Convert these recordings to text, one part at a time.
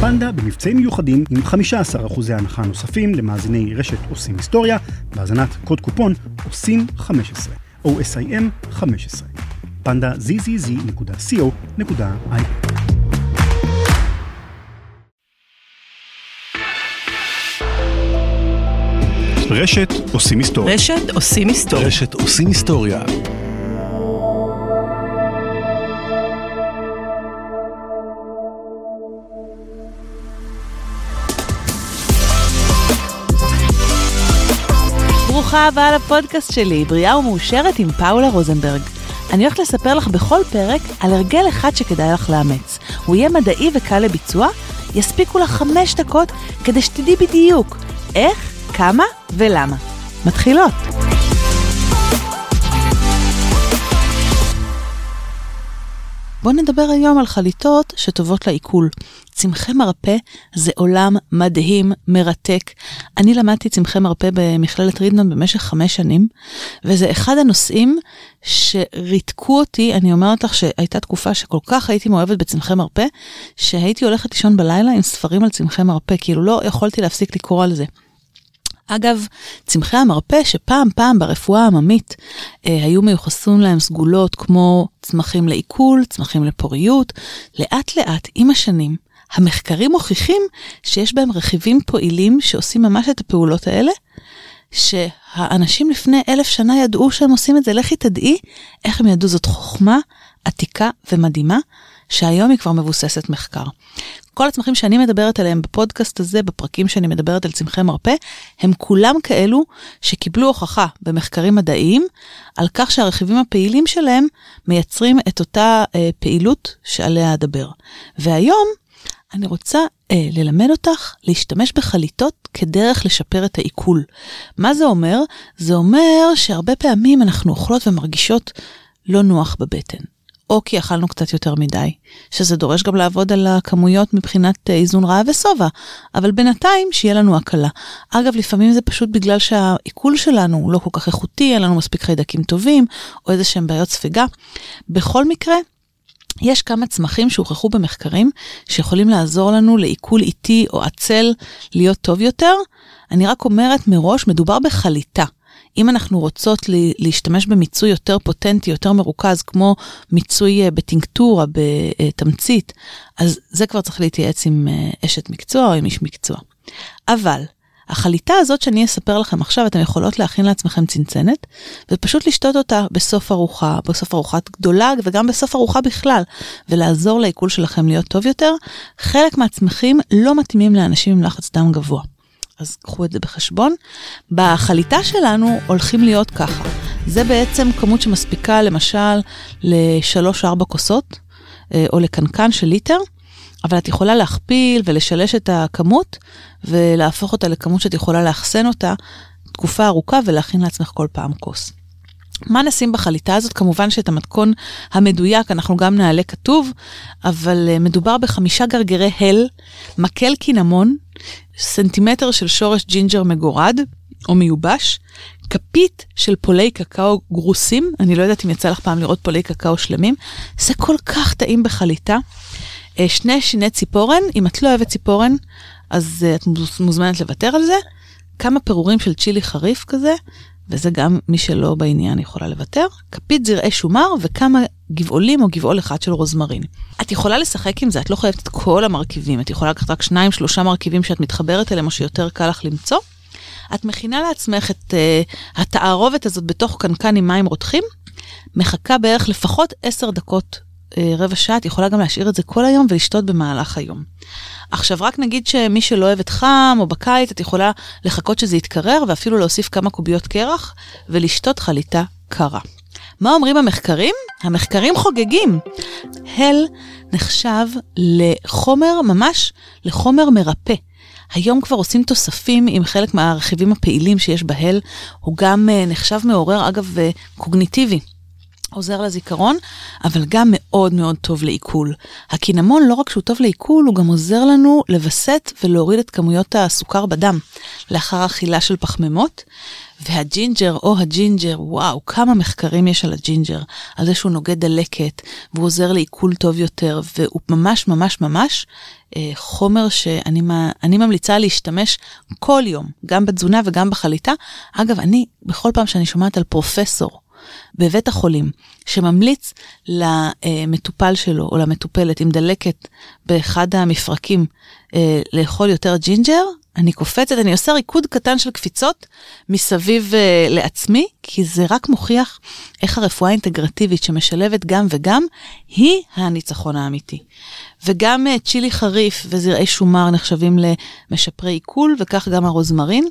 פנדה במבצעים מיוחדים עם 15% הנחה נוספים למאזיני רשת עושים היסטוריה, בהאזנת קוד קופון עושים 15, OSIM 15. פנדה zzz.co.il רשת עושים היסטוריה. רשת עושים היסטוריה. רשת עושים היסטוריה. ברוכה הבאה לפודקאסט שלי, בריאה ומאושרת עם פאולה רוזנברג. אני הולכת לספר לך בכל פרק על הרגל אחד שכדאי לך לאמץ. הוא יהיה מדעי וקל לביצוע, יספיקו לך חמש דקות כדי שתדעי בדיוק איך, כמה ולמה. מתחילות. בואו נדבר היום על חליטות שטובות לעיכול. צמחי מרפא זה עולם מדהים, מרתק. אני למדתי צמחי מרפא במכללת רידמן במשך חמש שנים, וזה אחד הנושאים שריתקו אותי, אני אומרת לך שהייתה תקופה שכל כך הייתי מאוהבת בצמחי מרפא, שהייתי הולכת לישון בלילה עם ספרים על צמחי מרפא, כאילו לא יכולתי להפסיק לקרוא על זה. אגב, צמחי המרפא שפעם פעם ברפואה העממית אה, היו מיוחסים להם סגולות כמו צמחים לעיכול, צמחים לפוריות, לאט לאט עם השנים המחקרים מוכיחים שיש בהם רכיבים פועילים שעושים ממש את הפעולות האלה, שהאנשים לפני אלף שנה ידעו שהם עושים את זה, לכי תדעי איך הם ידעו, זאת חוכמה עתיקה ומדהימה, שהיום היא כבר מבוססת מחקר. כל הצמחים שאני מדברת עליהם בפודקאסט הזה, בפרקים שאני מדברת על צמחי מרפא, הם כולם כאלו שקיבלו הוכחה במחקרים מדעיים על כך שהרכיבים הפעילים שלהם מייצרים את אותה אה, פעילות שעליה אדבר. והיום אני רוצה אה, ללמד אותך להשתמש בחליטות כדרך לשפר את העיכול. מה זה אומר? זה אומר שהרבה פעמים אנחנו אוכלות ומרגישות לא נוח בבטן. או כי אכלנו קצת יותר מדי, שזה דורש גם לעבוד על הכמויות מבחינת אה, איזון רעב ושובע, אבל בינתיים שיהיה לנו הקלה. אגב, לפעמים זה פשוט בגלל שהעיכול שלנו לא כל כך איכותי, אין לנו מספיק חיידקים טובים, או איזה שהם בעיות ספיגה. בכל מקרה, יש כמה צמחים שהוכחו במחקרים שיכולים לעזור לנו לעיכול איטי או עצל להיות טוב יותר. אני רק אומרת מראש, מדובר בחליטה. אם אנחנו רוצות להשתמש במיצוי יותר פוטנטי, יותר מרוכז, כמו מיצוי אה, בטינקטורה, בתמצית, אז זה כבר צריך להתייעץ עם אה, אשת מקצוע או עם איש מקצוע. אבל החליטה הזאת שאני אספר לכם עכשיו, אתם יכולות להכין לעצמכם צנצנת, ופשוט לשתות אותה בסוף ארוחה, בסוף ארוחת גדולה וגם בסוף ארוחה בכלל, ולעזור לעיכול שלכם להיות טוב יותר. חלק מהצמחים לא מתאימים לאנשים עם לחץ דם גבוה. אז קחו את זה בחשבון. בחליטה שלנו הולכים להיות ככה. זה בעצם כמות שמספיקה למשל ל-3-4 כוסות, אה, או לקנקן של ליטר. אבל את יכולה להכפיל ולשלש את הכמות ולהפוך אותה לכמות שאת יכולה לאחסן אותה תקופה ארוכה ולהכין לעצמך כל פעם כוס. מה נשים בחליטה הזאת? כמובן שאת המתכון המדויק אנחנו גם נעלה כתוב, אבל אה, מדובר בחמישה גרגרי הל, מקל קינמון, סנטימטר של שורש ג'ינג'ר מגורד או מיובש, כפית של פולי קקאו גרוסים, אני לא יודעת אם יצא לך פעם לראות פולי קקאו שלמים, זה כל כך טעים בחליטה. אה, שני שיני ציפורן, אם את לא אוהבת ציפורן, אז אה, את מוזמנת לוותר על זה. כמה פירורים של צ'ילי חריף כזה, וזה גם מי שלא בעניין יכולה לוותר. כפית זרעי שומר וכמה גבעולים או גבעול אחד של רוזמרין. את יכולה לשחק עם זה, את לא חייבת את כל המרכיבים, את יכולה לקחת רק שניים, שלושה מרכיבים שאת מתחברת אליהם או שיותר קל לך למצוא. את מכינה לעצמך את uh, התערובת הזאת בתוך קנקן עם מים רותחים, מחכה בערך לפחות עשר דקות רבע שעה, את יכולה גם להשאיר את זה כל היום ולשתות במהלך היום. עכשיו, רק נגיד שמי שלא אוהבת חם או בקיץ, את יכולה לחכות שזה יתקרר ואפילו להוסיף כמה קוביות קרח ולשתות חליטה קרה. מה אומרים המחקרים? המחקרים חוגגים. הל נחשב לחומר, ממש לחומר מרפא. היום כבר עושים תוספים עם חלק מהרכיבים הפעילים שיש בהל, הוא גם uh, נחשב מעורר, אגב, uh, קוגניטיבי. עוזר לזיכרון, אבל גם מאוד מאוד טוב לעיכול. הקינמון, לא רק שהוא טוב לעיכול, הוא גם עוזר לנו לווסת ולהוריד את כמויות הסוכר בדם לאחר אכילה של פחמימות. והג'ינג'ר או הג'ינג'ר, וואו, כמה מחקרים יש על הג'ינג'ר, על זה שהוא נוגד דלקת, והוא עוזר לעיכול טוב יותר, והוא ממש ממש ממש אה, חומר שאני ממליצה להשתמש כל יום, גם בתזונה וגם בחליטה. אגב, אני, בכל פעם שאני שומעת על פרופסור, בבית החולים שממליץ למטופל שלו או למטופלת עם דלקת באחד המפרקים אה, לאכול יותר ג'ינג'ר, אני קופצת, אני עושה ריקוד קטן של קפיצות מסביב אה, לעצמי, כי זה רק מוכיח איך הרפואה האינטגרטיבית שמשלבת גם וגם, היא הניצחון האמיתי. וגם אה, צ'ילי חריף וזרעי שומר נחשבים למשפרי עיכול, וכך גם הרוזמרין.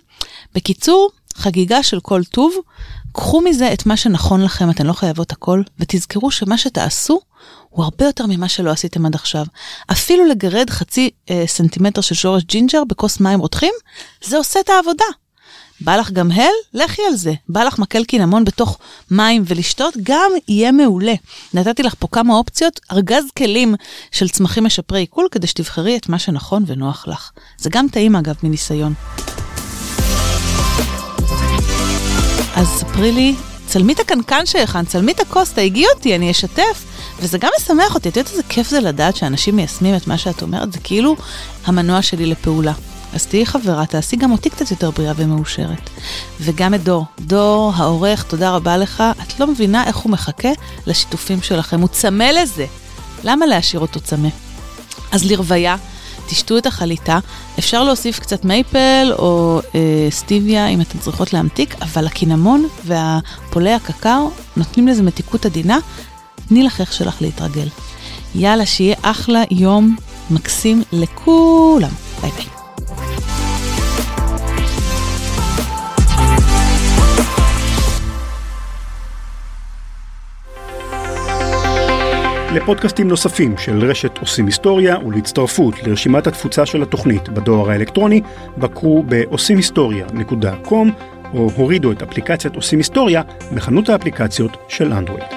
בקיצור, חגיגה של כל טוב, קחו מזה את מה שנכון לכם, אתן לא חייבות הכל, ותזכרו שמה שתעשו הוא הרבה יותר ממה שלא עשיתם עד עכשיו. אפילו לגרד חצי אה, סנטימטר של שורש ג'ינג'ר בכוס מים רותחים, זה עושה את העבודה. בא לך גם הל? לכי על זה. בא לך מקל קינמון בתוך מים ולשתות? גם יהיה מעולה. נתתי לך פה כמה אופציות, ארגז כלים של צמחים משפרי עיכול, כדי שתבחרי את מה שנכון ונוח לך. זה גם טעים אגב מניסיון. אז ספרי לי, צלמי את הקנקן שהכנת, צלמי את הכוס, תהיגי אותי, אני אשתף. וזה גם משמח אותי, את יודעת איזה כיף זה לדעת שאנשים מיישמים את מה שאת אומרת, זה כאילו המנוע שלי לפעולה. אז תהיי חברה, תעשי גם אותי קצת יותר בריאה ומאושרת. וגם את דור. דור, העורך, תודה רבה לך. את לא מבינה איך הוא מחכה לשיתופים שלכם, הוא צמא לזה. למה להשאיר אותו צמא? אז לרוויה, תשתו את החליטה, אפשר להוסיף קצת מייפל או אה, סטיביה אם אתן צריכות להמתיק, אבל הקינמון והפולי הקקאו נותנים לזה מתיקות עדינה, תני לחייך שלך להתרגל. יאללה, שיהיה אחלה יום מקסים לכולם. לפודקאסטים נוספים של רשת עושים היסטוריה ולהצטרפות לרשימת התפוצה של התוכנית בדואר האלקטרוני, בקרו ב-עושימהיסטוריה.com או הורידו את אפליקציית עושים היסטוריה בחנות האפליקציות של אנדרואיד.